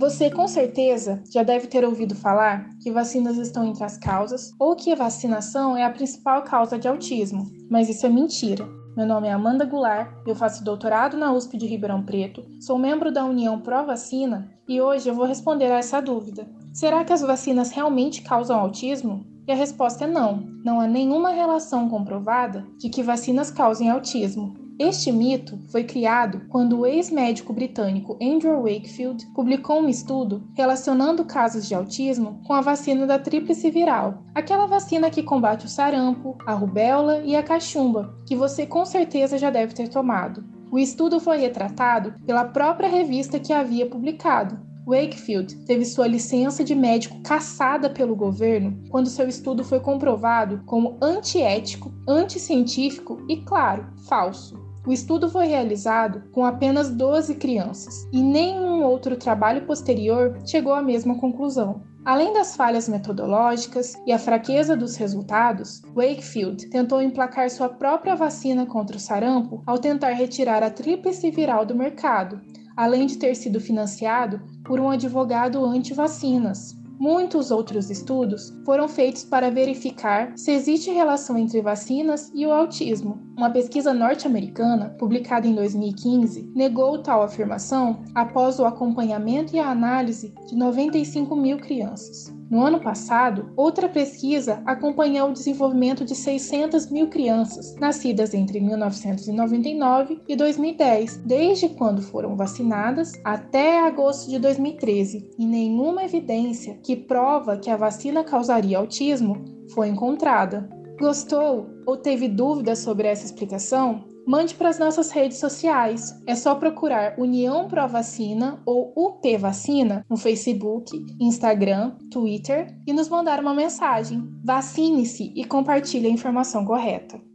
Você com certeza já deve ter ouvido falar que vacinas estão entre as causas ou que a vacinação é a principal causa de autismo, mas isso é mentira. Meu nome é Amanda Goulart, eu faço doutorado na USP de Ribeirão Preto, sou membro da União Pró Vacina e hoje eu vou responder a essa dúvida. Será que as vacinas realmente causam autismo? E a resposta é não. Não há nenhuma relação comprovada de que vacinas causem autismo. Este mito foi criado quando o ex-médico britânico Andrew Wakefield publicou um estudo relacionando casos de autismo com a vacina da tríplice viral, aquela vacina que combate o sarampo, a rubéola e a cachumba, que você com certeza já deve ter tomado. O estudo foi retratado pela própria revista que havia publicado, Wakefield teve sua licença de médico cassada pelo governo quando seu estudo foi comprovado como antiético, anticientífico e, claro, falso. O estudo foi realizado com apenas 12 crianças e nenhum outro trabalho posterior chegou à mesma conclusão. Além das falhas metodológicas e a fraqueza dos resultados, Wakefield tentou emplacar sua própria vacina contra o sarampo ao tentar retirar a tríplice viral do mercado, além de ter sido financiado por um advogado anti-vacinas. Muitos outros estudos foram feitos para verificar se existe relação entre vacinas e o autismo. Uma pesquisa norte-americana, publicada em 2015, negou tal afirmação após o acompanhamento e a análise de 95 mil crianças. No ano passado, outra pesquisa acompanhou o desenvolvimento de 600 mil crianças nascidas entre 1999 e 2010, desde quando foram vacinadas até agosto de 2013, e nenhuma evidência que prova que a vacina causaria autismo foi encontrada. Gostou ou teve dúvidas sobre essa explicação? Mande para as nossas redes sociais. É só procurar União Pro Vacina ou UP Vacina no Facebook, Instagram, Twitter e nos mandar uma mensagem. Vacine-se e compartilhe a informação correta.